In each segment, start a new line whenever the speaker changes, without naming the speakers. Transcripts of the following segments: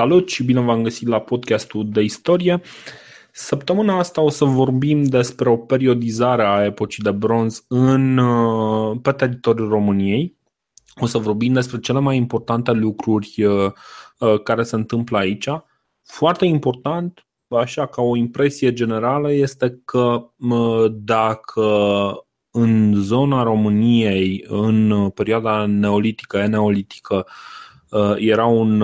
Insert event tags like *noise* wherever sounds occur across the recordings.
Salut și bine v-am găsit la podcastul de istorie. Săptămâna asta o să vorbim despre o periodizare a epocii de bronz în, uh, pe teritoriul României. O să vorbim despre cele mai importante lucruri uh, uh, care se întâmplă aici. Foarte important, așa ca o impresie generală, este că dacă în zona României, în perioada neolitică, neolitică, era un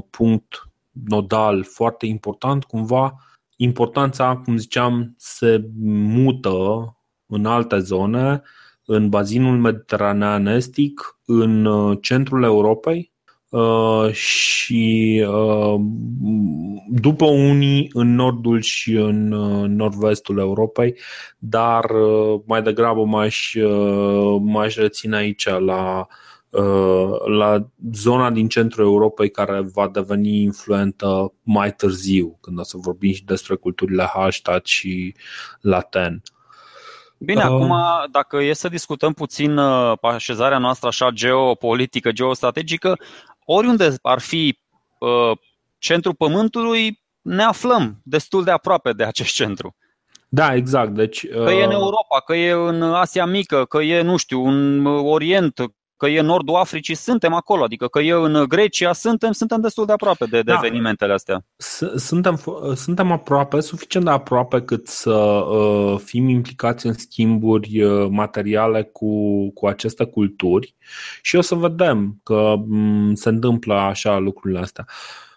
punct nodal foarte important, cumva importanța, cum ziceam, se mută în alte zone, în bazinul mediteranean estic, în uh, centrul Europei uh, și uh, după unii în nordul și în nord-vestul Europei, dar mai degrabă m-aș, m-aș reține aici la Uh, la zona din centrul Europei care va deveni influentă mai târziu, când o să vorbim și despre culturile Hallstatt și Laten.
Bine, uh, acum dacă e să discutăm puțin uh, așezarea noastră așa geopolitică, geostrategică, oriunde ar fi uh, centrul Pământului, ne aflăm destul de aproape de acest centru.
Da, exact. Deci,
că e în Europa, că e în Asia Mică, că e, nu știu, în Orient, că e în nordul Africii, suntem acolo, adică că e în Grecia, suntem, suntem destul de aproape de, de da. evenimentele astea.
Suntem, suntem aproape, suficient de aproape cât să uh, fim implicați în schimburi uh, materiale cu, cu aceste culturi și o să vedem că um, se întâmplă așa lucrurile astea.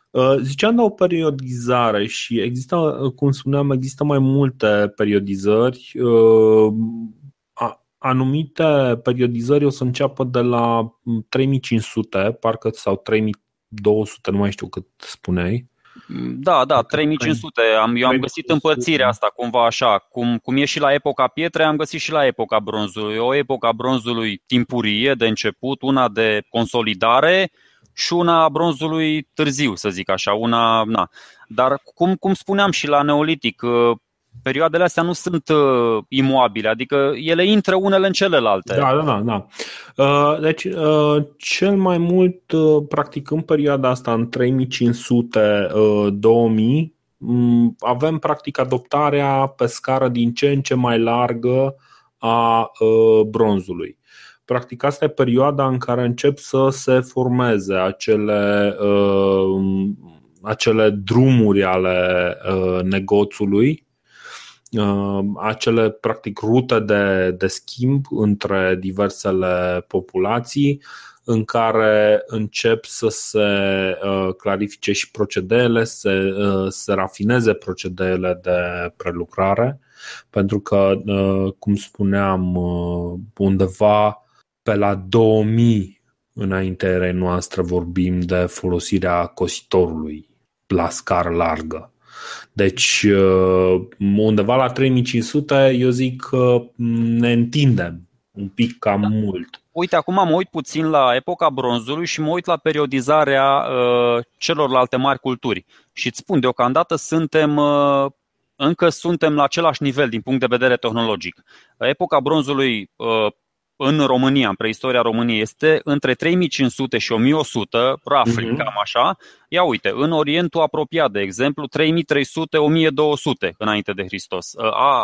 Uh, ziceam de o periodizare și există, uh, cum spuneam, există mai multe periodizări. Uh, anumite periodizări o să înceapă de la 3500, parcă sau 3200, nu mai știu cât spuneai.
Da, da, 3500. Am, eu am găsit împărțirea asta cumva așa. Cum, cum e și la epoca pietrei, am găsit și la epoca bronzului. O epoca bronzului timpurie de început, una de consolidare și una a bronzului târziu, să zic așa. Una, na. Dar cum, cum spuneam și la neolitic, perioadele astea nu sunt uh, imoabile, adică ele intră unele în celelalte.
Da, da, da. da. Uh, deci, uh, cel mai mult, uh, practic, în perioada asta, în 3500-2000, uh, mm, avem, practic, adoptarea pe scară din ce în ce mai largă a uh, bronzului. Practic, asta e perioada în care încep să se formeze acele, acele drumuri ale negoțului Uh, acele practic rute de, de schimb între diversele populații în care încep să se uh, clarifice și procedeele, să uh, se rafineze procedeele de prelucrare, pentru că, cum spuneam, undeva pe la 2000 înaintea noastră vorbim de folosirea cositorului la scară largă. Deci uh, undeva la 3500 eu zic că ne întindem un pic cam mult.
Uite, acum mă uit puțin la epoca bronzului și mă uit la periodizarea uh, celorlalte mari culturi. Și îți spun, deocamdată suntem uh, încă suntem la același nivel din punct de vedere tehnologic. Epoca bronzului uh, în România, în preistoria României, este între 3500 și 1100, roughly, uh-huh. cam așa. Ia uite, în Orientul apropiat, de exemplu, 3300-1200 înainte de Hristos.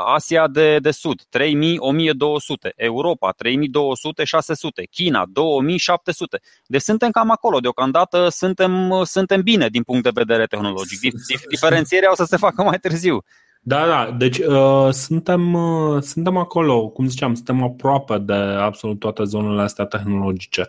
Asia de, de Sud, 3000-1200. Europa, 3200-600. China, 2700. Deci suntem cam acolo. Deocamdată suntem, suntem bine din punct de vedere tehnologic. *laughs* Diferențierea o să se facă mai târziu.
Da, da, deci uh, suntem, uh, suntem acolo, cum ziceam, suntem aproape de absolut toate zonele astea tehnologice.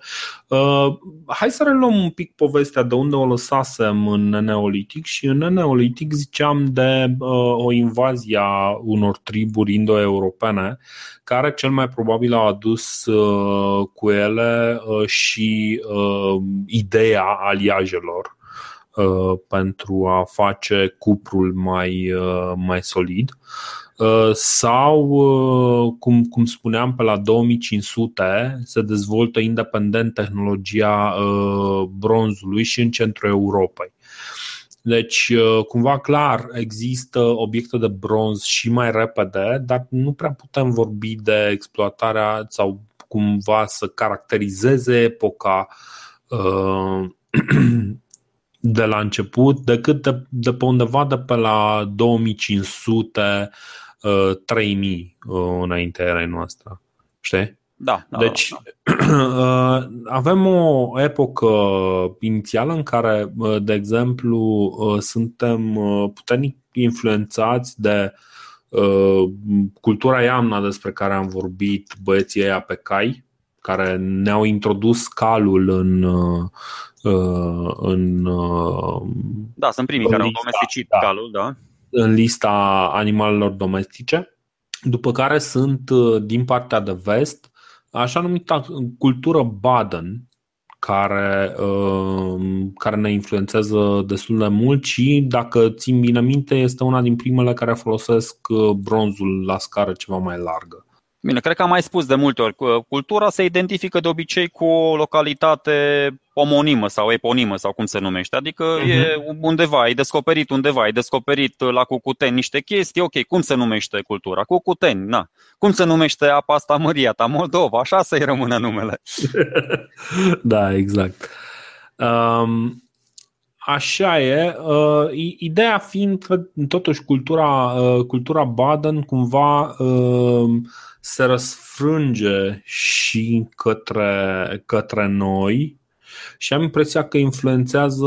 Uh, hai să reluăm un pic povestea de unde o lăsasem în neolitic și în neolitic ziceam de uh, o invazie a unor triburi indo-europene care cel mai probabil au adus uh, cu ele uh, și uh, ideea aliajelor Uh, pentru a face cuprul mai, uh, mai solid uh, sau, cum, cum spuneam, pe la 2500 se dezvoltă independent tehnologia bronzului și în centrul Europei. Deci, cumva clar, există obiecte de bronz și mai repede, dar nu prea putem vorbi de exploatarea sau cumva să caracterizeze epoca *clears throat* de la început decât de, de pe undeva de pe la 2500 3000 înaintea erei noastre. Știi?
Da, da,
deci,
da. *clears throat*
avem o epocă inițială în care, de exemplu, suntem puternic influențați de cultura Iamna despre care am vorbit băieții ăia pe cai, care ne-au introdus calul în, în
Da, sunt primii care au domesticit da, calul, da.
În lista animalelor domestice. După care sunt din partea de vest așa numită cultură Baden, care, uh, care ne influențează destul de mult și, dacă țin bine minte, este una din primele care folosesc uh, bronzul la scară ceva mai largă.
Bine, cred că am mai spus de multe ori, cultura se identifică de obicei cu o localitate omonimă sau eponimă sau cum se numește. Adică uh-huh. e undeva, ai descoperit undeva, ai descoperit la Cucuteni niște chestii, ok, cum se numește cultura? Cucuteni, na. Cum se numește apa asta Măria ta, Moldova? Așa să-i rămână numele. *laughs*
da, exact. Um, Așa e. Uh, ideea fiind că, totuși, cultura, uh, cultura Baden cumva uh, se răsfrânge și către, către noi și am impresia că influențează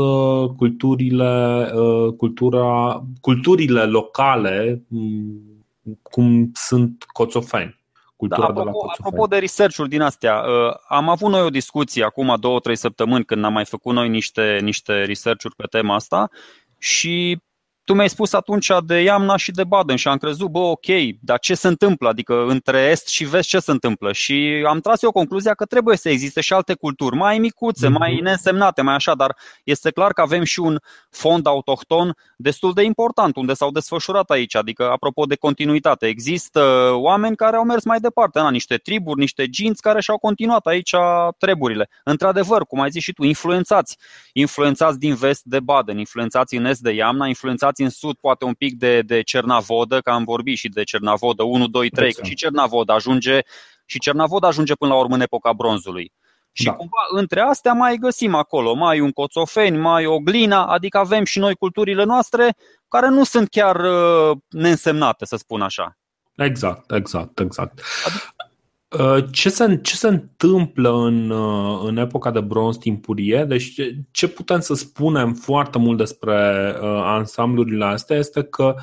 culturile, uh, cultura, culturile locale mm, cum sunt coțofeni.
Da, apropo, de, apropo de research-uri din astea, uh, am avut noi o discuție acum două, trei săptămâni când am mai făcut noi niște, niște research-uri pe tema asta și tu mi-ai spus atunci de Iamna și de Baden și am crezut, bă, ok, dar ce se întâmplă? Adică între Est și Vest ce se întâmplă? Și am tras eu concluzia că trebuie să existe și alte culturi, mai micuțe, mm-hmm. mai neînsemnate, mai așa, dar este clar că avem și un fond autohton destul de important, unde s-au desfășurat aici, adică apropo de continuitate. Există oameni care au mers mai departe, na, niște triburi, niște ginți care și-au continuat aici treburile. Într-adevăr, cum ai zis și tu, influențați. Influențați din vest de Baden, influențați în est de Iamna, influențați aflați în sud poate un pic de, de Cernavodă, că am vorbit și de Cernavodă 1, 2, 3, exact. că și Cernavodă ajunge și Cernavodă ajunge până la urmă în epoca bronzului. Și da. cumva între astea mai găsim acolo, mai un coțofeni, mai o glina, adică avem și noi culturile noastre care nu sunt chiar uh, neînsemnate, să spun așa.
Exact, exact, exact. Adică... Uh, ce se, ce se întâmplă în, uh, în epoca de bronz timpurie? Deci ce, ce putem să spunem foarte mult despre uh, ansamblurile astea este că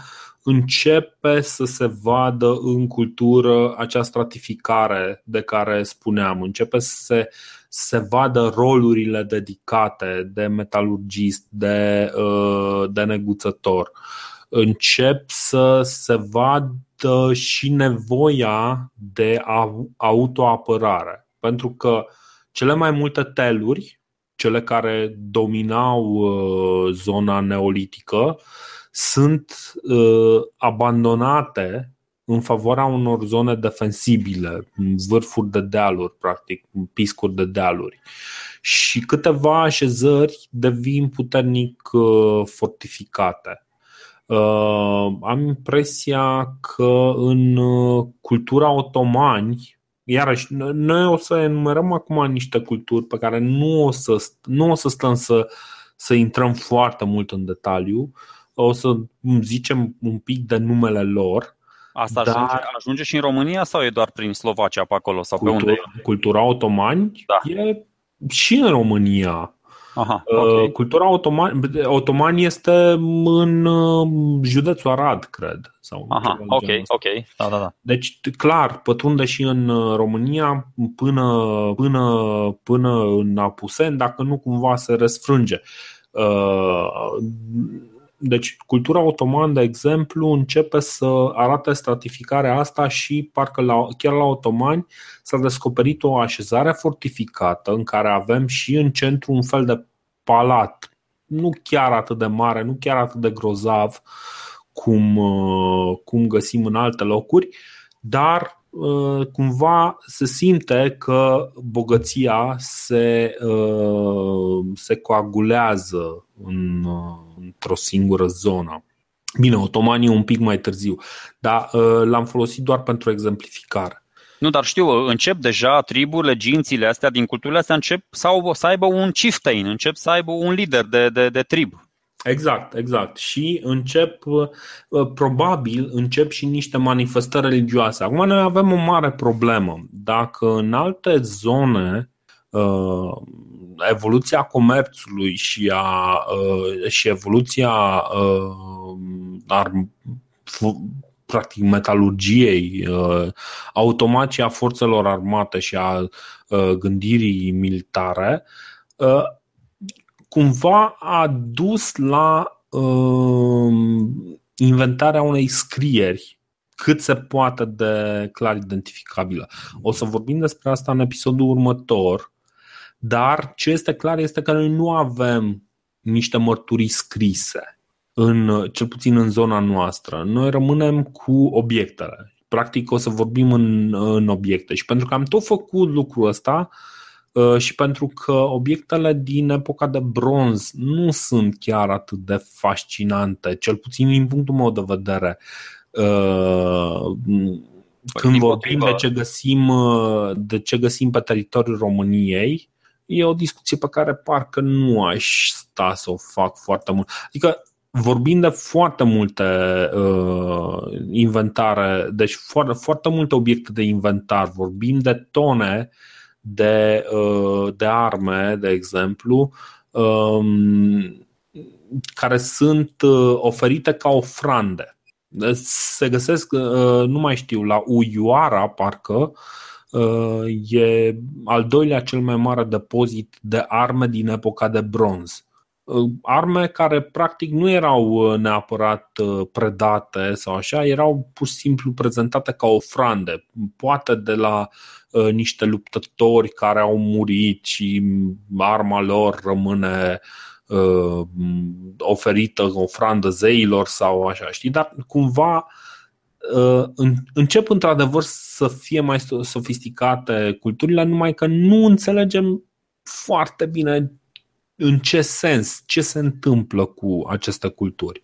începe să se vadă în cultură acea stratificare de care spuneam, începe să se, se vadă rolurile dedicate de metalurgist, de, de neguțător. Încep să se vadă și nevoia de autoapărare. Pentru că cele mai multe teluri, cele care dominau uh, zona neolitică, sunt uh, abandonate în favoarea unor zone defensibile, vârfuri de dealuri, practic, piscuri de dealuri. Și câteva așezări devin puternic uh, fortificate. Uh, am impresia că în uh, cultura otomani, iarăși, noi o să enumerăm acum niște culturi pe care nu o să, nu o să stăm să, să intrăm foarte mult în detaliu, o să zicem un pic de numele lor.
Asta dar... ajunge, ajunge și în România sau e doar prin Slovacia pe acolo? Sau cultura, pe unde
e? Cultura otomani da. e și în România.
Aha, uh, okay.
Cultura otoman, otoman este în uh, județul Arad, cred. Sau
Aha, ok, ok. Da, da, da.
Deci, clar, pătrunde și în uh, România până, până, până în Apuseni, dacă nu cumva se răsfrânge. Deci, cultura otomană, de exemplu, începe să arate stratificarea asta și parcă la, chiar la otomani s-a descoperit o așezare fortificată în care avem și în centru un fel de palat, nu chiar atât de mare, nu chiar atât de grozav cum, uh, cum găsim în alte locuri, dar uh, cumva se simte că bogăția se, uh, se coagulează în, într-o singură zonă. Bine, otomanii un pic mai târziu, dar l-am folosit doar pentru exemplificare.
Nu, dar știu, încep deja triburile, gințile astea din culturile astea încep sau să aibă un chieftain, încep să aibă un lider de, de, de trib.
Exact, exact. Și încep, uh, probabil, încep și niște manifestări religioase. Acum noi avem o mare problemă. Dacă în alte zone uh, evoluția comerțului și, a, uh, și evoluția practic metalurgiei, automația forțelor armate și a gândirii militare, cumva a dus la uh, inventarea unei scrieri cât se poate de clar identificabilă. O să vorbim despre asta în episodul următor, dar ce este clar este că noi nu avem niște mărturii scrise, în, cel puțin în zona noastră. Noi rămânem cu obiectele. Practic o să vorbim în, în obiecte și pentru că am tot făcut lucrul ăsta, uh, Uh, și pentru că obiectele din epoca de bronz nu sunt chiar atât de fascinante, cel puțin din punctul meu de vedere. Uh, când vorbim de ce găsim, uh, de ce găsim pe teritoriul României, e o discuție pe care parcă nu aș sta să o fac foarte mult. Adică vorbim de foarte multe uh, inventare, deci foarte, foarte multe obiecte de inventar, vorbim de tone uh, de, uh, de arme, de exemplu, um, care sunt uh, oferite ca ofrande. Se găsesc, uh, nu mai știu, la Uioara, parcă, e al doilea cel mai mare depozit de arme din epoca de bronz. Arme care practic nu erau neapărat predate sau așa, erau pur și simplu prezentate ca ofrande, poate de la Uh, niște luptători care au murit și arma lor rămâne uh, oferită ofrandă zeilor sau așa, știi? Dar cumva uh, încep într-adevăr să fie mai sofisticate culturile, numai că nu înțelegem foarte bine în ce sens, ce se întâmplă cu aceste culturi.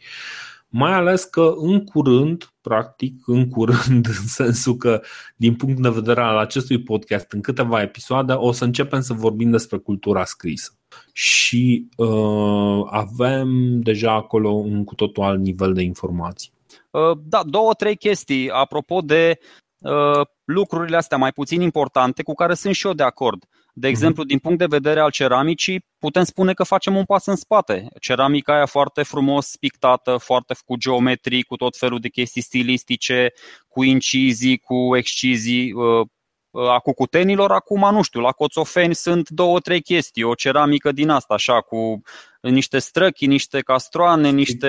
Mai ales că în curând, practic în curând, *laughs* în sensul că din punct de vedere al acestui podcast, în câteva episoade, o să începem să vorbim despre cultura scrisă. Și uh, avem deja acolo un cu totul alt nivel de informații.
Uh, da, două, trei chestii apropo de uh, lucrurile astea mai puțin importante cu care sunt și eu de acord. De mhm. exemplu, din punct de vedere al ceramicii, putem spune că facem un pas în spate. Ceramica aia foarte frumos pictată, foarte cu geometrii, cu tot felul de chestii stilistice, cu incizii, cu excizii, uh, uh, a cucutenilor, acum nu știu, la coțofeni sunt două, trei chestii, o ceramică din asta, așa, cu niște străchi, niște castroane, niște...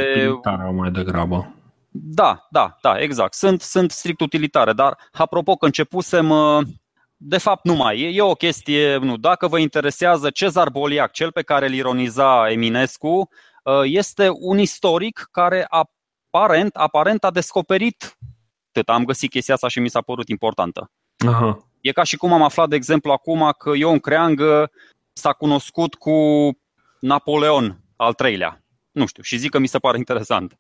mai degrabă.
Da, da, da, exact. Sunt, sunt strict utilitare, dar apropo că începusem uh, de fapt nu mai e, e o chestie, nu, dacă vă interesează Cezar Boliac, cel pe care îl ironiza Eminescu, uh, este un istoric care aparent, aparent a descoperit atât. Am găsit chestia asta și mi s-a părut importantă.
Aha.
E ca și cum am aflat, de exemplu, acum că Ion Creangă s-a cunoscut cu Napoleon al treilea. Nu știu, și zic că mi se pare interesant.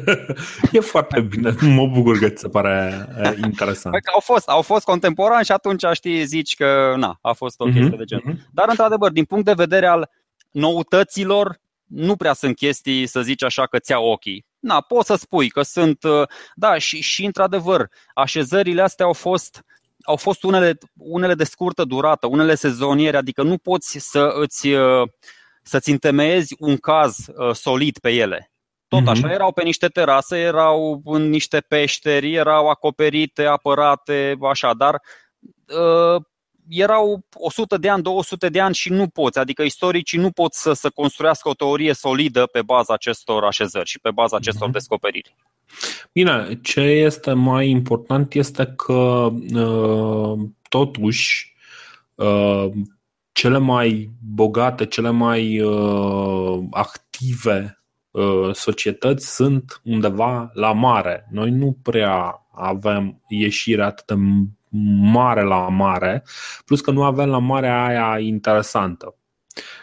*laughs*
e foarte bine, mă bucur că ți se pare interesant.
Păi au fost, au fost contemporani și atunci știi, zici că na, a fost o chestie mm-hmm. de genul. Mm-hmm. Dar într-adevăr, din punct de vedere al noutăților, nu prea sunt chestii, să zici așa, că ți-au ochii. Na, poți să spui că sunt, uh, da, și, și într-adevăr, așezările astea au fost au fost unele, unele de scurtă durată, unele sezoniere, adică nu poți să îți, uh, să-ți întemeiezi un caz uh, solid pe ele. Tot mhm. așa, erau pe niște terase, erau în niște peșteri, erau acoperite, apărate, așa, dar uh, erau 100 de ani, 200 de ani și nu poți, adică istoricii nu pot să, să construiască o teorie solidă pe baza acestor așezări și pe baza acestor uh-huh. descoperiri.
Bine, ce este mai important este că uh, totuși uh, cele mai bogate, cele mai uh, active Uh, societăți sunt undeva la mare. Noi nu prea avem ieșire atât de mare la mare, plus că nu avem la mare aia interesantă,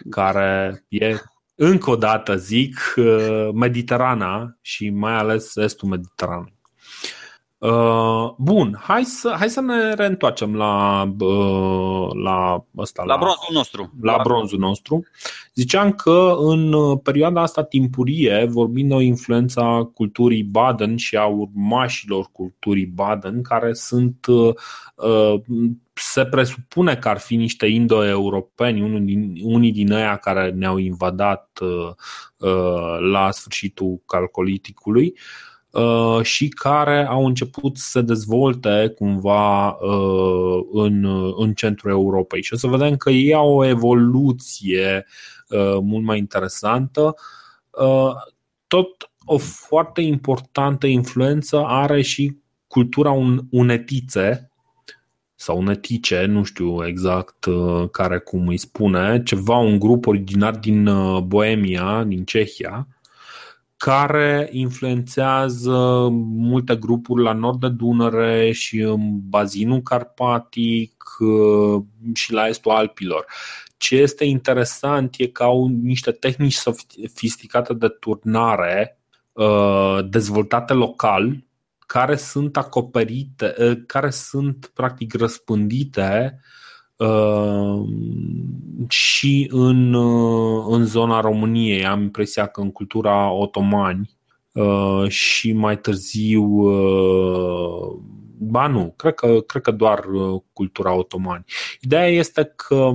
care e încă o dată zic uh, Mediterana și mai ales estul Mediteranei. Uh, bun, hai să, hai să ne reîntoarcem la, uh, la, asta,
la, la bronzul nostru.
La, la bronzul nostru. Ziceam că în perioada asta timpurie, vorbind de o influența culturii Baden și a urmașilor culturii Baden, care sunt, uh, se presupune că ar fi niște indo-europeni, unii din, unii din ei care ne-au invadat la sfârșitul calcoliticului, Uh, și care au început să se dezvolte cumva uh, în, în centrul Europei. Și o să vedem că ei au o evoluție uh, mult mai interesantă. Tot o foarte importantă influență are și cultura unetițe sau unetice, nu știu exact care cum îi spune, ceva, un grup originar din Boemia, din Cehia, care influențează multe grupuri la nord de Dunăre și în bazinul carpatic uh, și la estul Alpilor. Ce este interesant e că au niște tehnici sofisticate de turnare uh, dezvoltate local care sunt acoperite, uh, care sunt practic răspândite Uh, și în, uh, în zona României. Am impresia că în cultura otomani uh, și mai târziu Ba nu, cred că, cred că doar cultura otomani. Ideea este că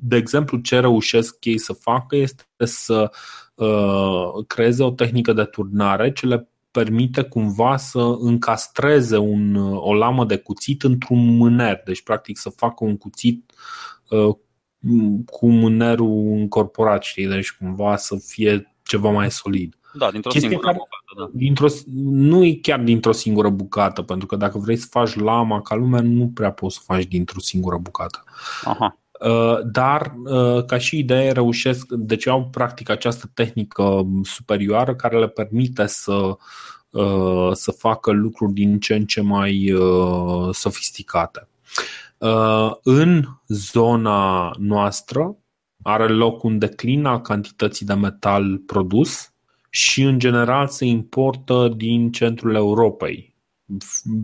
de exemplu, ce reușesc ei să facă este să creeze o tehnică de turnare ce le permite cumva să încastreze un, o lamă de cuțit într-un mâner. Deci, practic, să facă un cuțit uh, cu mânerul încorporat, știi? Deci, cumva să fie ceva mai solid.
Da, dintr-o Chestia singură care, bucată. Da.
Dintr-o, nu e chiar dintr-o singură bucată, pentru că dacă vrei să faci lama ca lumea, nu prea poți să faci dintr-o singură bucată.
Aha.
Uh, dar uh, ca și idee reușesc, deci au practic această tehnică superioară care le permite să, uh, să facă lucruri din ce în ce mai sofisticate. În zona noastră are loc un declin al cantității de metal produs și în general se importă din centrul Europei,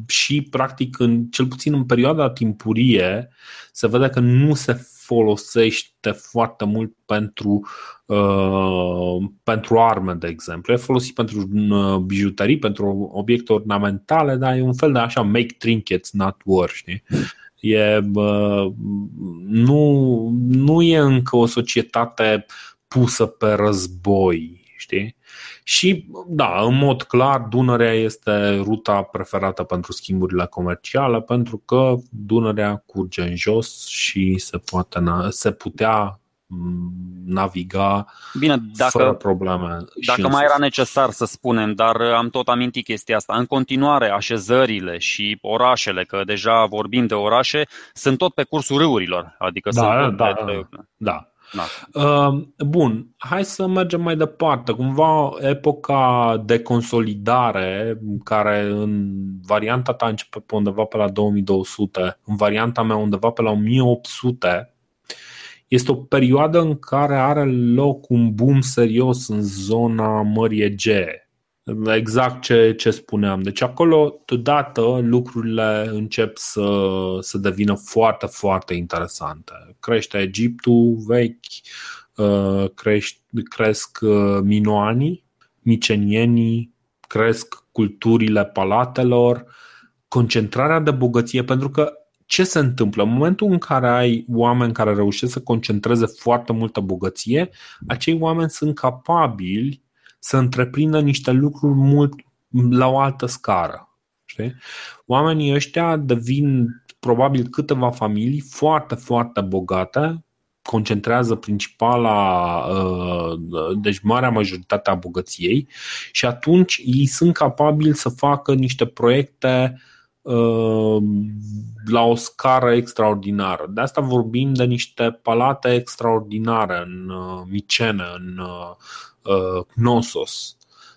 și practic în, cel puțin în perioada timpurie se vede că nu se folosește foarte mult pentru, uh, pentru arme, de exemplu. E folosit pentru uh, bijuterii, pentru obiecte ornamentale, dar e un fel de așa make trinkets, not war, știi? E, uh, nu, nu e încă o societate pusă pe război, știi? Și, da, în mod clar, Dunărea este ruta preferată pentru schimburile comerciale pentru că Dunărea curge în jos și se, poate, se putea mm, naviga
Bine, dacă,
fără probleme.
Dacă mai era necesar să spunem, dar am tot amintit chestia asta. În continuare, așezările și orașele, că deja vorbim de orașe, sunt tot pe cursul râurilor. Adică
da,
sunt
da, da, da. Da. Uh, bun, hai să mergem mai departe. Cumva epoca de consolidare, care în varianta ta începe pe undeva pe la 2200, în varianta mea undeva pe la 1800, este o perioadă în care are loc un boom serios în zona Mării Egee Exact ce, ce spuneam. Deci acolo, deodată, lucrurile încep să, să devină foarte, foarte interesante. Crește Egiptul vechi, uh, crești, cresc uh, minoanii, micenienii, cresc culturile palatelor, concentrarea de bogăție, pentru că ce se întâmplă? În momentul în care ai oameni care reușesc să concentreze foarte multă bogăție, acei oameni sunt capabili să întreprindă niște lucruri mult la o altă scară. Știi? Oamenii ăștia devin probabil câteva familii foarte, foarte bogate, concentrează principala, uh, deci marea majoritate a bogăției și atunci ei sunt capabili să facă niște proiecte uh, la o scară extraordinară. De asta vorbim de niște palate extraordinare în uh, Micene, în Uh, Knossos.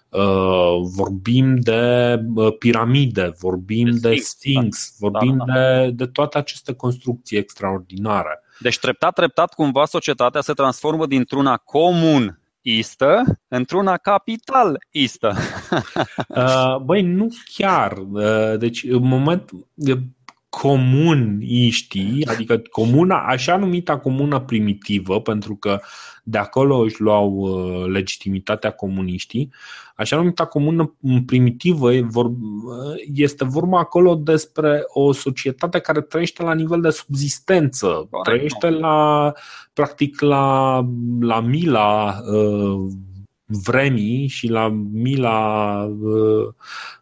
Uh, vorbim de uh, piramide, vorbim de, de Sphinx, da. vorbim da, da. De, de toate aceste construcții extraordinare.
Deci treptat, treptat, cumva societatea se transformă dintr-una comun istă într-una *laughs* capitalistă.
uh, băi, nu chiar. Uh, deci, în moment comuniștii, adică comuna, așa numita comună primitivă, pentru că de acolo își luau uh, legitimitatea comuniștii, așa numita comună primitivă este vorba acolo despre o societate care trăiește la nivel de subzistență, Corect. trăiește la, practic la, la mila uh, vremii și la mila uh,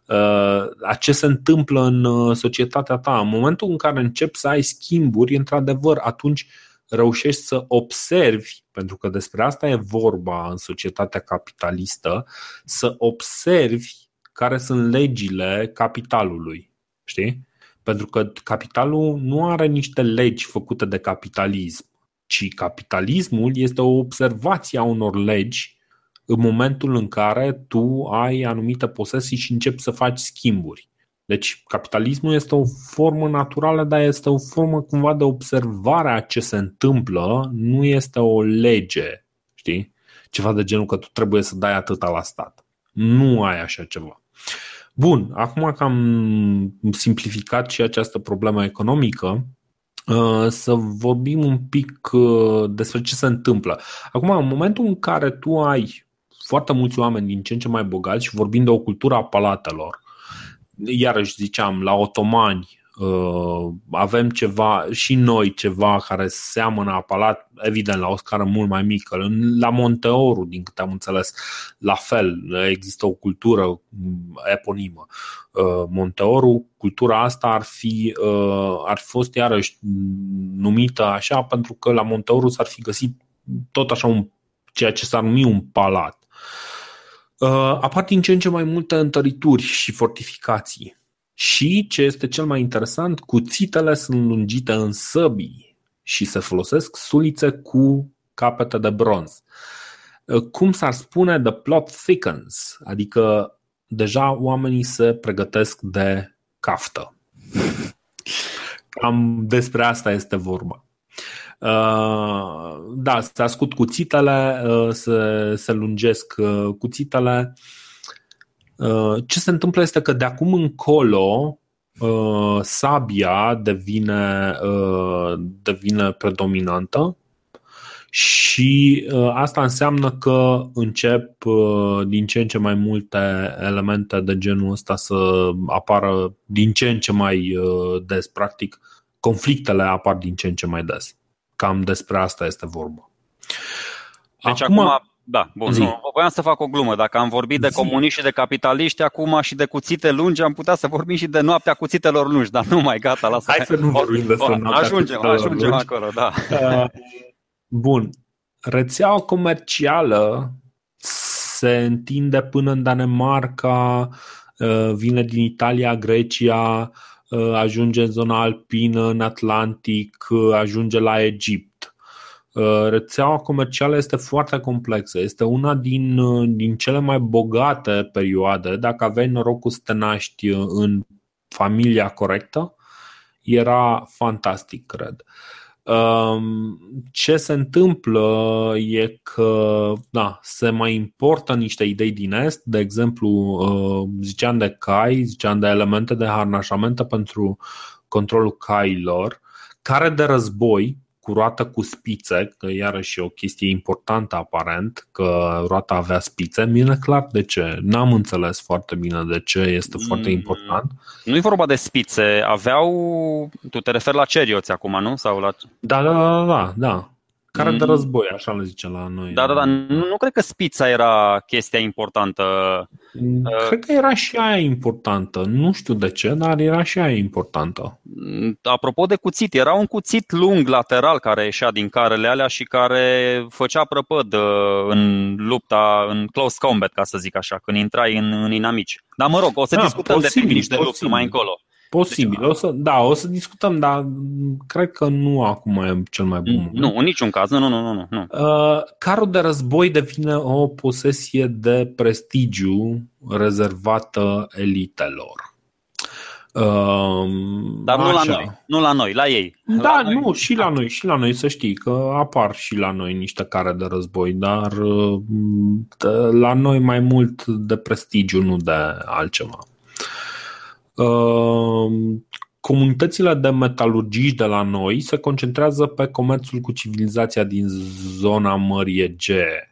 uh, a ce se întâmplă în uh, societatea ta. În momentul în care începi să ai schimburi, într-adevăr, atunci reușești să observi, pentru că despre asta e vorba în societatea capitalistă, să observi care sunt legile capitalului. Știi? Pentru că capitalul nu are niște legi făcute de capitalism, ci capitalismul este o observație a unor legi în momentul în care tu ai anumite posesii și începi să faci schimburi. Deci capitalismul este o formă naturală, dar este o formă cumva de observare a ce se întâmplă, nu este o lege, știi? Ceva de genul că tu trebuie să dai atâta la stat. Nu ai așa ceva. Bun, acum că am simplificat și această problemă economică, uh, să vorbim un pic uh, despre ce se întâmplă. Acum, în momentul în care tu ai foarte mulți oameni din ce în ce mai bogați și vorbim de o cultură a palatelor. Iarăși ziceam, la otomani uh, avem ceva, și noi ceva care seamănă a palat, evident la o scară mult mai mică. La Monteoru, din câte am înțeles, la fel, există o cultură eponimă. Uh, Monteoru, cultura asta ar fi, uh, ar fi fost iarăși numită așa pentru că la Monteoru s-ar fi găsit tot așa un ceea ce s-ar numi un palat. Uh, apar din ce în ce mai multe întărituri și fortificații. Și, ce este cel mai interesant, cuțitele sunt lungite în săbii și se folosesc sulițe cu capete de bronz. Uh, cum s-ar spune, the plot thickens, adică deja oamenii se pregătesc de caftă. *laughs* Cam despre asta este vorba. Uh, da, se ascut cuțitele, uh, se, se lungesc uh, cuțitele. Ce se întâmplă este că de acum încolo sabia devine, devine predominantă și asta înseamnă că încep din ce în ce mai multe elemente de genul ăsta să apară din ce în ce mai des. Practic, conflictele apar din ce în ce mai des. Cam despre asta este vorba.
Deci acum, acum da, bun, zi. nu, voiam să fac o glumă. Dacă am vorbit de zi. comuniști și de capitaliști, acum și de cuțite lungi, am putea să vorbim și de noaptea cuțitelor lungi, dar nu mai gata, lasă.
Hai să nu vorbim despre noaptea
Ajungem, ajungem lungi. acolo, da. *laughs* Uh,
bun. Rețeaua comercială se întinde până în Danemarca, uh, vine din Italia, Grecia, Uh, ajunge în zona alpină, în Atlantic, uh, ajunge la Egipt. Uh, rețeaua comercială este foarte complexă. Este una din, din cele mai bogate perioade. Dacă aveai norocul să te naști în familia corectă, era fantastic, cred. Uh, ce se întâmplă e că da, se mai importă niște idei din Est, de exemplu, uh, ziceam de cai, ziceam de elemente de harnașamente pentru controlul cailor, care de război cu roată cu spițe, că iarăși e o chestie importantă aparent, că roata avea spițe, mie clar de ce. N-am înțeles foarte bine de ce este mm, foarte important.
Nu e vorba de spițe, aveau, tu te referi la cerioți acum, nu? Sau la...
Da, da, da, da, da. Care de mm. război, așa le zice la noi.
Da, da, da. Nu, nu cred că spița era chestia importantă.
Mm, cred că era și aia importantă. Nu știu de ce, dar era și aia importantă.
Mm, apropo de cuțit, era un cuțit lung lateral care ieșea din carele alea și care făcea prăpăd uh, în lupta, în close combat, ca să zic așa, când intrai în, în inamici. Dar mă rog, o să da, discutăm posibil, de tehnici de luptă mai încolo.
Posibil. O să, da, o să discutăm, dar cred că nu acum e cel mai bun moment.
Nu, în niciun caz. Nu, nu, nu. nu, nu.
Uh, carul de război devine o posesie de prestigiu rezervată elitelor.
Dar nu la noi, nu la noi, la ei.
Da,
la
noi. nu, și la noi, și la noi să știi că apar și la noi niște care de război, dar la noi mai mult de prestigiu, nu de altceva. Comunitățile de metalurgiști de la noi se concentrează pe comerțul cu civilizația din zona Mării Egee.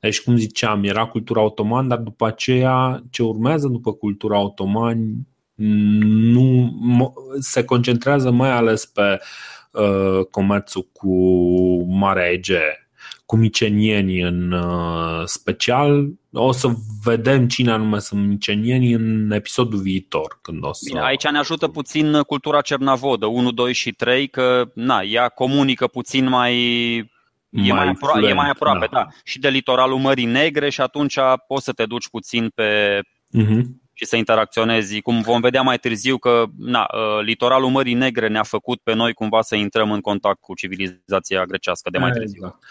Deci, cum ziceam, era cultura otoman, dar după aceea, ce urmează după cultura otoman, nu se concentrează mai ales pe uh, comerțul cu Marea Egee, cu micenieni în uh, special. O să vedem cine anume sunt micenieni în episodul viitor. Când o să...
Bine, aici ne ajută puțin cultura cernavodă, 1, 2 și 3, că na, ea comunică puțin mai E mai, apro- fluent, e mai aproape, da. da. Și de litoralul Mării Negre și atunci poți să te duci puțin pe, uh-huh și să interacționezi. Cum vom vedea mai târziu că na, uh, litoralul Mării Negre ne-a făcut pe noi cumva să intrăm în contact cu civilizația grecească de mai târziu. Exact.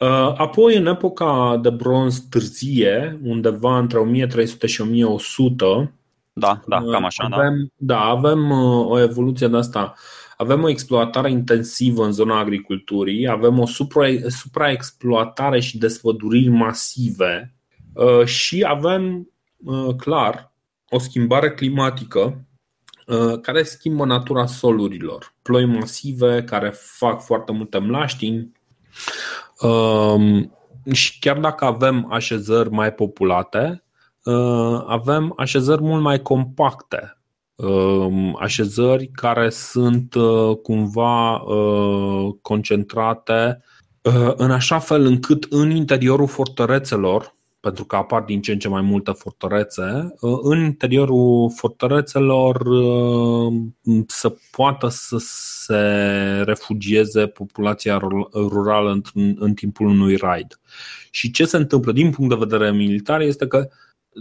Uh, apoi, în epoca de bronz târzie, undeva între 1300 și 1100,
da, da, cam așa,
da. avem,
da.
da. avem uh, o evoluție de asta. Avem o exploatare intensivă în zona agriculturii, avem o supra, supraexploatare și desfăduriri masive și avem, clar, o schimbare climatică uh, care schimbă natura solurilor. Ploi masive care fac foarte multe mlaștini um, și chiar dacă avem așezări mai populate, uh, avem așezări mult mai compacte, um, așezări care sunt uh, cumva concentrate în așa fel încât în interiorul fortărețelor pentru că apar din ce în ce mai multe fortărețe, uh, în interiorul fortărețelor uh, să poată să se refugieze populația rurală în, în timpul unui raid. Și ce se întâmplă din punct de vedere militar este că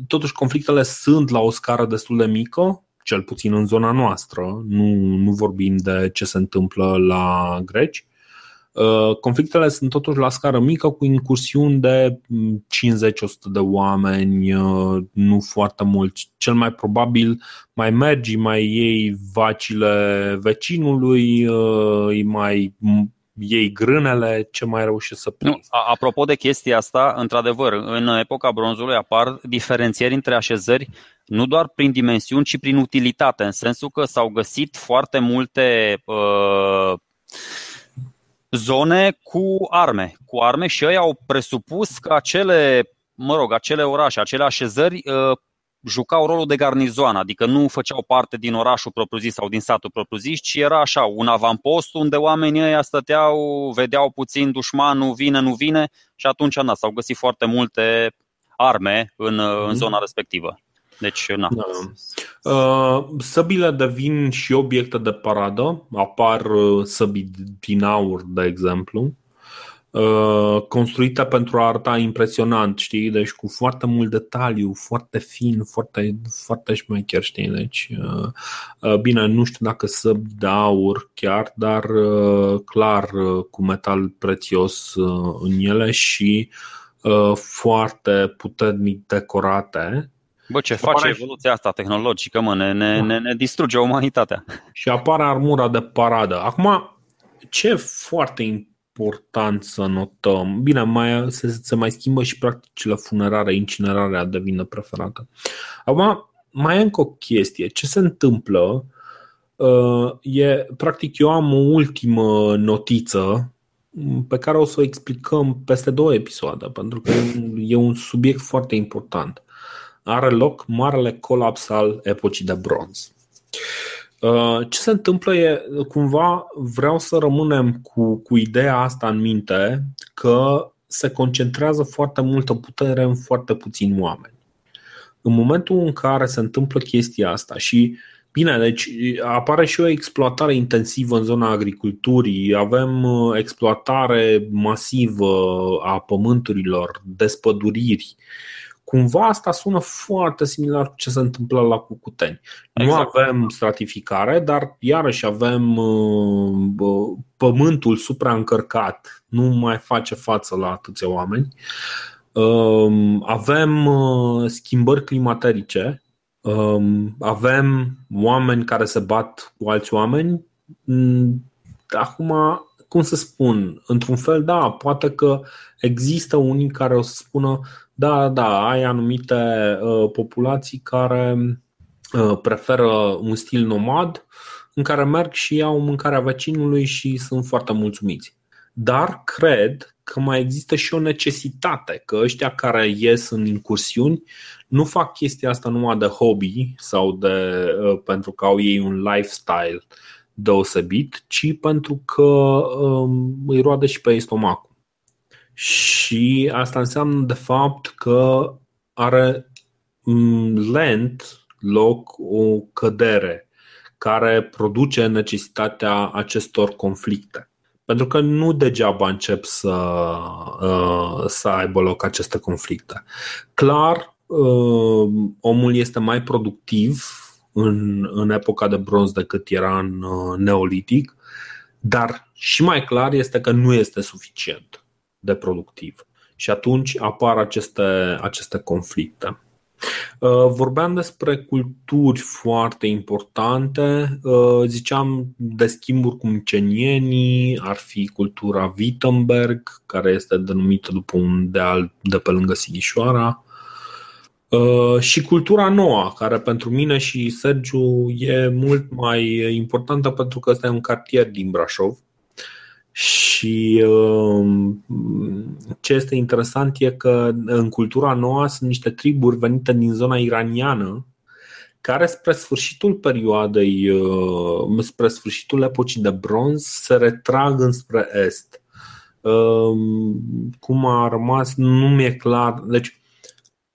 totuși conflictele sunt la o scară destul de mică, cel puțin în zona noastră, nu, nu vorbim de ce se întâmplă la greci, Uh, conflictele sunt totuși la scară mică cu incursiuni de 50-100 de oameni, uh, nu foarte mult. Cel mai probabil mai mergi, mai iei vacile vecinului, uh, îi mai iei grânele, ce mai reușești să prinzi.
Nu, apropo de chestia asta, într-adevăr, în epoca bronzului apar diferențieri între așezări nu doar prin dimensiuni, ci prin utilitate, în sensul că s-au găsit foarte multe uh, zone cu arme, cu arme și ei au presupus că acele, mă rog, acele orașe, acele așezări uh, jucau rolul de garnizoan, adică nu făceau parte din orașul propriu-zis sau din satul propriu-zis, ci era așa, un avampost unde oamenii ăia stăteau, vedeau puțin dușmanul, vine, nu vine și atunci na, s-au găsit foarte multe arme în, în mhm. zona respectivă. Deci, na. Da.
Uh, săbile devin și obiecte de paradă. Apar uh, săbi din aur, de exemplu, uh, construite pentru a arăta impresionant, știi? Deci cu foarte mult detaliu, foarte fin, foarte, foarte șmecher, știi? Deci, bine, nu știu dacă săbi de aur chiar, dar clar cu metal prețios în ele și foarte puternic decorate
Bă, ce face apare... evoluția asta tehnologică, mă, ne, ne, ne, ne distruge umanitatea.
Și apare armura de paradă. Acum, ce foarte important să notăm, bine, mai, se, se mai schimbă și practicile funerare, incinerarea devine preferată. Acum, mai e încă o chestie. Ce se întâmplă uh, e, practic, eu am o ultimă notiță pe care o să o explicăm peste două episoade, pentru că e un subiect foarte important are loc marele colaps al epocii de bronz. Uh, ce se întâmplă e, cumva, vreau să rămânem cu, cu ideea asta în minte că se concentrează foarte multă putere în foarte puțini oameni. În momentul în care se întâmplă chestia asta și Bine, deci apare și o exploatare intensivă în zona agriculturii, avem uh, exploatare masivă a pământurilor, despăduriri, Cumva asta sună foarte similar cu ce se întâmplă la Cucuteni. Exact. Nu avem stratificare, dar iarăși avem uh, pământul supraîncărcat, nu mai face față la atâția oameni. Uh, avem uh, schimbări climaterice Um, avem oameni care se bat cu alți oameni. Mm, acum, cum să spun, într-un fel, da, poate că există unii care o să spună, da, da, ai anumite uh, populații care uh, preferă un stil nomad în care merg și iau mâncarea vecinului și sunt foarte mulțumiți. Dar cred că mai există și o necesitate, că ăștia care ies în incursiuni nu fac chestia asta numai de hobby sau de, uh, pentru că au ei un lifestyle deosebit, ci pentru că um, îi roade și pe ei stomacul. Și asta înseamnă de fapt că are um, lent loc o cădere care produce necesitatea acestor conflicte. Pentru că nu degeaba încep să, uh, să aibă loc aceste conflicte. Clar, uh, omul este mai productiv în, în epoca de bronz decât era în uh, neolitic, dar și mai clar este că nu este suficient de productiv. Și atunci apar aceste, aceste conflicte. Uh, vorbeam despre culturi foarte importante. Uh, ziceam de schimburi cu micenienii, ar fi cultura Wittenberg, care este denumită după un deal de pe lângă Sighișoara. Uh, și cultura nouă, care pentru mine și Sergiu e mult mai importantă pentru că este un cartier din Brașov și um, ce este interesant e că în cultura nouă sunt niște triburi venite din zona iraniană care spre sfârșitul perioadei, uh, spre sfârșitul epocii de bronz, se retrag înspre est. Um, cum a rămas, nu mi-e clar. Deci,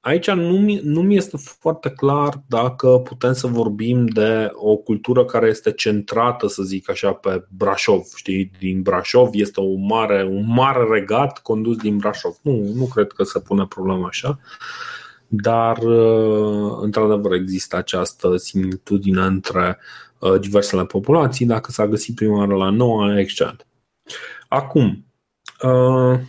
aici nu mi, nu mi este foarte clar dacă putem să vorbim de o cultură care este centrată, să zic așa, pe Brașov. Știi, din Brașov este o mare, un mare regat condus din Brașov. Nu, nu cred că se pune problema așa. Dar, uh, într-adevăr, există această similitudine între uh, diversele populații. Dacă s-a găsit prima oară la noua, excelent. Acum, uh,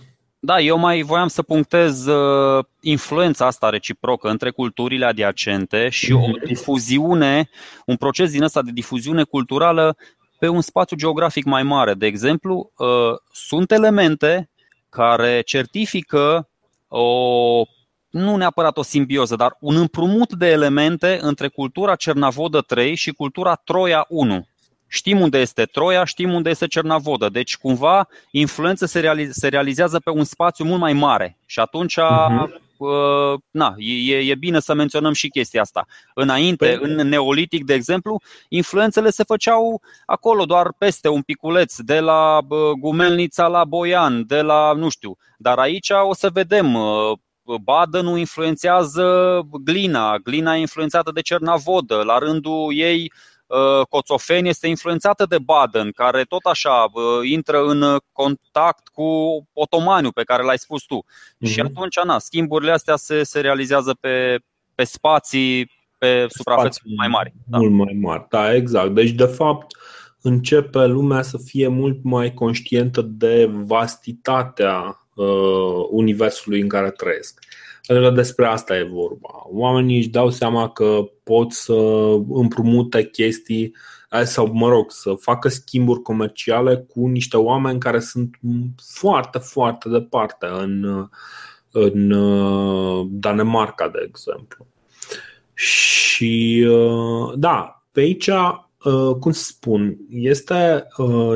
da, eu mai voiam să punctez uh, influența asta reciprocă între culturile adiacente și o mhm. difuziune, un proces din ăsta de difuziune culturală pe un spațiu geografic mai mare. De exemplu, uh, sunt elemente care certifică o nu neapărat o simbioză, dar un împrumut de elemente între cultura Cernavodă 3 și cultura Troia 1. Știm unde este Troia, știm unde este Cernavodă. Deci, cumva, influența se, reali- se realizează pe un spațiu mult mai mare. Și atunci, uh-huh. uh, na, e, e bine să menționăm și chestia asta. Înainte, păi... în Neolitic, de exemplu, influențele se făceau acolo, doar peste un piculeț, de la uh, Gumelnița la Boian, de la, nu știu. Dar aici o să vedem, uh, Badenul influențează glina, glina influențată de Cernavodă, la rândul ei Uh, Coțofeni este influențată de Baden, care tot așa uh, intră în contact cu otomaniu pe care l-ai spus tu. Mm-hmm. Și atunci, na, schimburile astea se, se realizează pe, pe spații, pe suprafețe mai mari.
Da. Mult mai mari, da, exact. Deci, de fapt, începe lumea să fie mult mai conștientă de vastitatea uh, universului în care trăiesc. Pentru că despre asta e vorba. Oamenii își dau seama că pot să împrumute chestii sau, mă rog, să facă schimburi comerciale cu niște oameni care sunt foarte, foarte departe în, în uh, Danemarca, de exemplu. Și uh, da, pe aici, uh, cum să spun, este,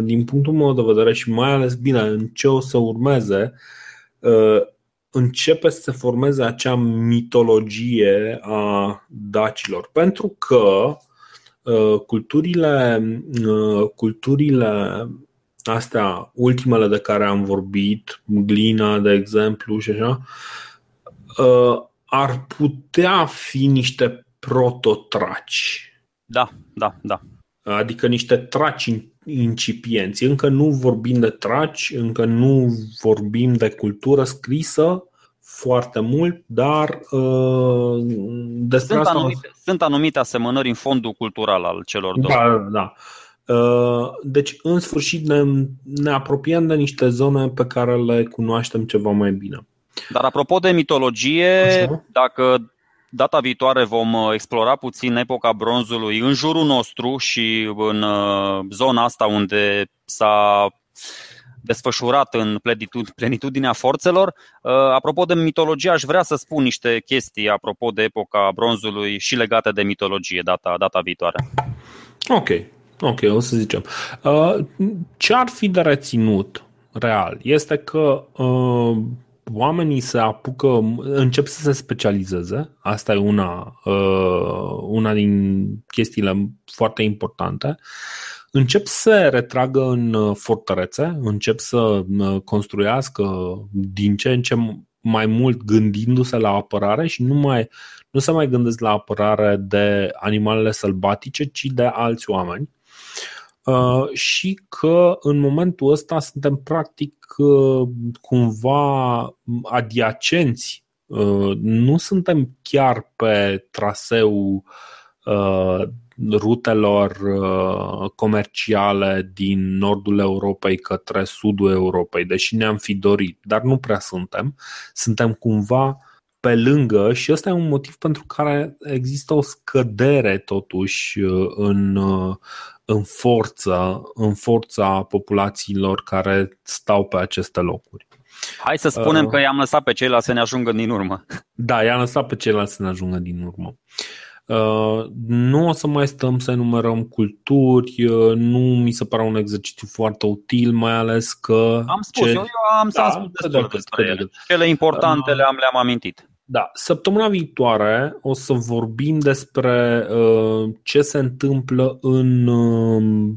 din punctul meu de vedere și mai ales bine în ce o să urmeze, începe să se formeze acea mitologie a dacilor. Pentru că uh, culturile, uh, culturile astea, ultimele de care am vorbit, glina, de exemplu, și așa, uh, ar putea fi niște prototraci.
Da, da, da.
Adică niște traci incipienți. Încă nu vorbim de traci, încă nu vorbim de cultură scrisă foarte mult, dar uh, despre
sunt,
asta...
Anumite, sunt anumite asemănări în fondul cultural al celor două.
Da, da. Uh, deci, în sfârșit, ne, ne apropiem de niște zone pe care le cunoaștem ceva mai bine.
Dar apropo de mitologie, Așa? dacă data viitoare vom explora puțin epoca bronzului în jurul nostru și în zona asta unde s-a desfășurat în plenitudinea forțelor. Apropo de mitologie, aș vrea să spun niște chestii apropo de epoca bronzului și legate de mitologie data, data viitoare.
Ok, ok, o să zicem. Ce ar fi de reținut real este că uh, oamenii se apucă, încep să se specializeze. Asta e una, uh, una din chestiile foarte importante. Încep să se retragă în uh, fortărețe, încep să uh, construiască din ce în ce mai mult gândindu-se la apărare și nu, mai, nu se mai gândesc la apărare de animalele sălbatice, ci de alți oameni. Uh, și că în momentul ăsta suntem practic uh, cumva adiacenți. Uh, nu suntem chiar pe traseu rutelor comerciale din nordul Europei către sudul Europei, deși ne-am fi dorit, dar nu prea suntem. Suntem cumva pe lângă și ăsta e un motiv pentru care există o scădere totuși în, în forță, în forța populațiilor care stau pe aceste locuri.
Hai să spunem uh, că i-am lăsat pe ceilalți să ne ajungă din urmă.
Da, i-am lăsat pe ceilalți să ne ajungă din urmă. Uh, nu o să mai stăm să enumerăm culturi, uh, nu mi se pare un exercițiu foarte util, mai ales că...
Am spus, ce... eu, eu am da, să spun destul despre ele. Cele importante uh, le-am, le-am amintit.
Da, săptămâna viitoare o să vorbim despre uh, ce se întâmplă în uh,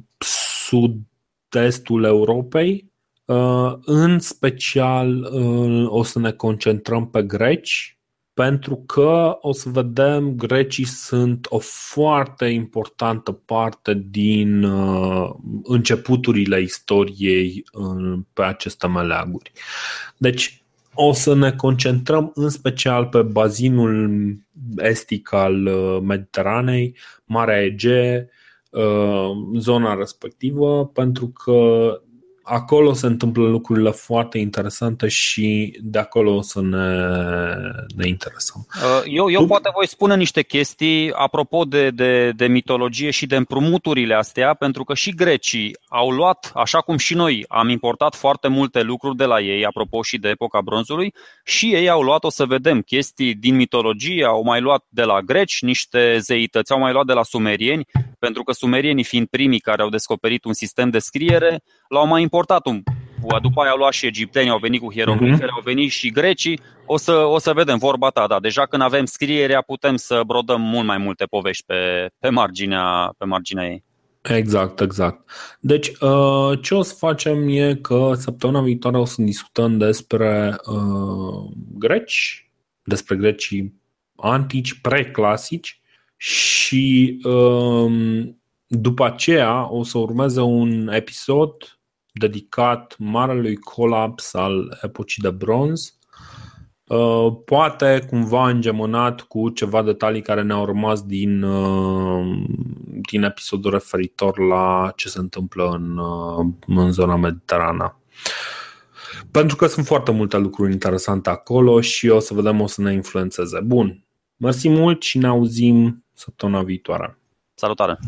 sud-estul Europei. Uh, în special uh, o să ne concentrăm pe greci, pentru că o să vedem grecii sunt o foarte importantă parte din uh, începuturile istoriei uh, pe aceste meleaguri. Deci o să ne concentrăm în special pe bazinul estic al uh, Mediteranei, Marea Egee, uh, zona respectivă, pentru că acolo se întâmplă lucrurile foarte interesante și de acolo o să ne, ne interesăm.
Uh, eu, eu poate voi spune niște chestii apropo de, de, de mitologie și de împrumuturile astea, pentru că și grecii au luat, așa cum și noi am importat foarte multe lucruri de la ei, apropo și de epoca bronzului, și ei au luat, o să vedem, chestii din mitologie, au mai luat de la greci niște zeități, au mai luat de la sumerieni, pentru că sumerienii fiind primii care au descoperit un sistem de scriere, l-au mai importat un după aia au luat și egiptenii, au venit cu hieroglifele, uh-huh. au venit și grecii. O să, o să vedem vorba ta, da. Deja când avem scrierea putem să brodăm mult mai multe povești pe, pe, marginea, pe marginea ei.
Exact, exact. Deci, uh, ce o să facem e că săptămâna viitoare o să discutăm despre uh, greci, despre grecii antici, preclasici și uh, după aceea o să urmeze un episod dedicat marelui colaps al epocii de bronz, uh, poate cumva îngemânat cu ceva detalii care ne-au rămas din, uh, din episodul referitor la ce se întâmplă în, uh, în zona mediterană. Pentru că sunt foarte multe lucruri interesante acolo și o să vedem, o să ne influențeze. Bun, mersi mult și ne auzim săptămâna viitoare.
Salutare!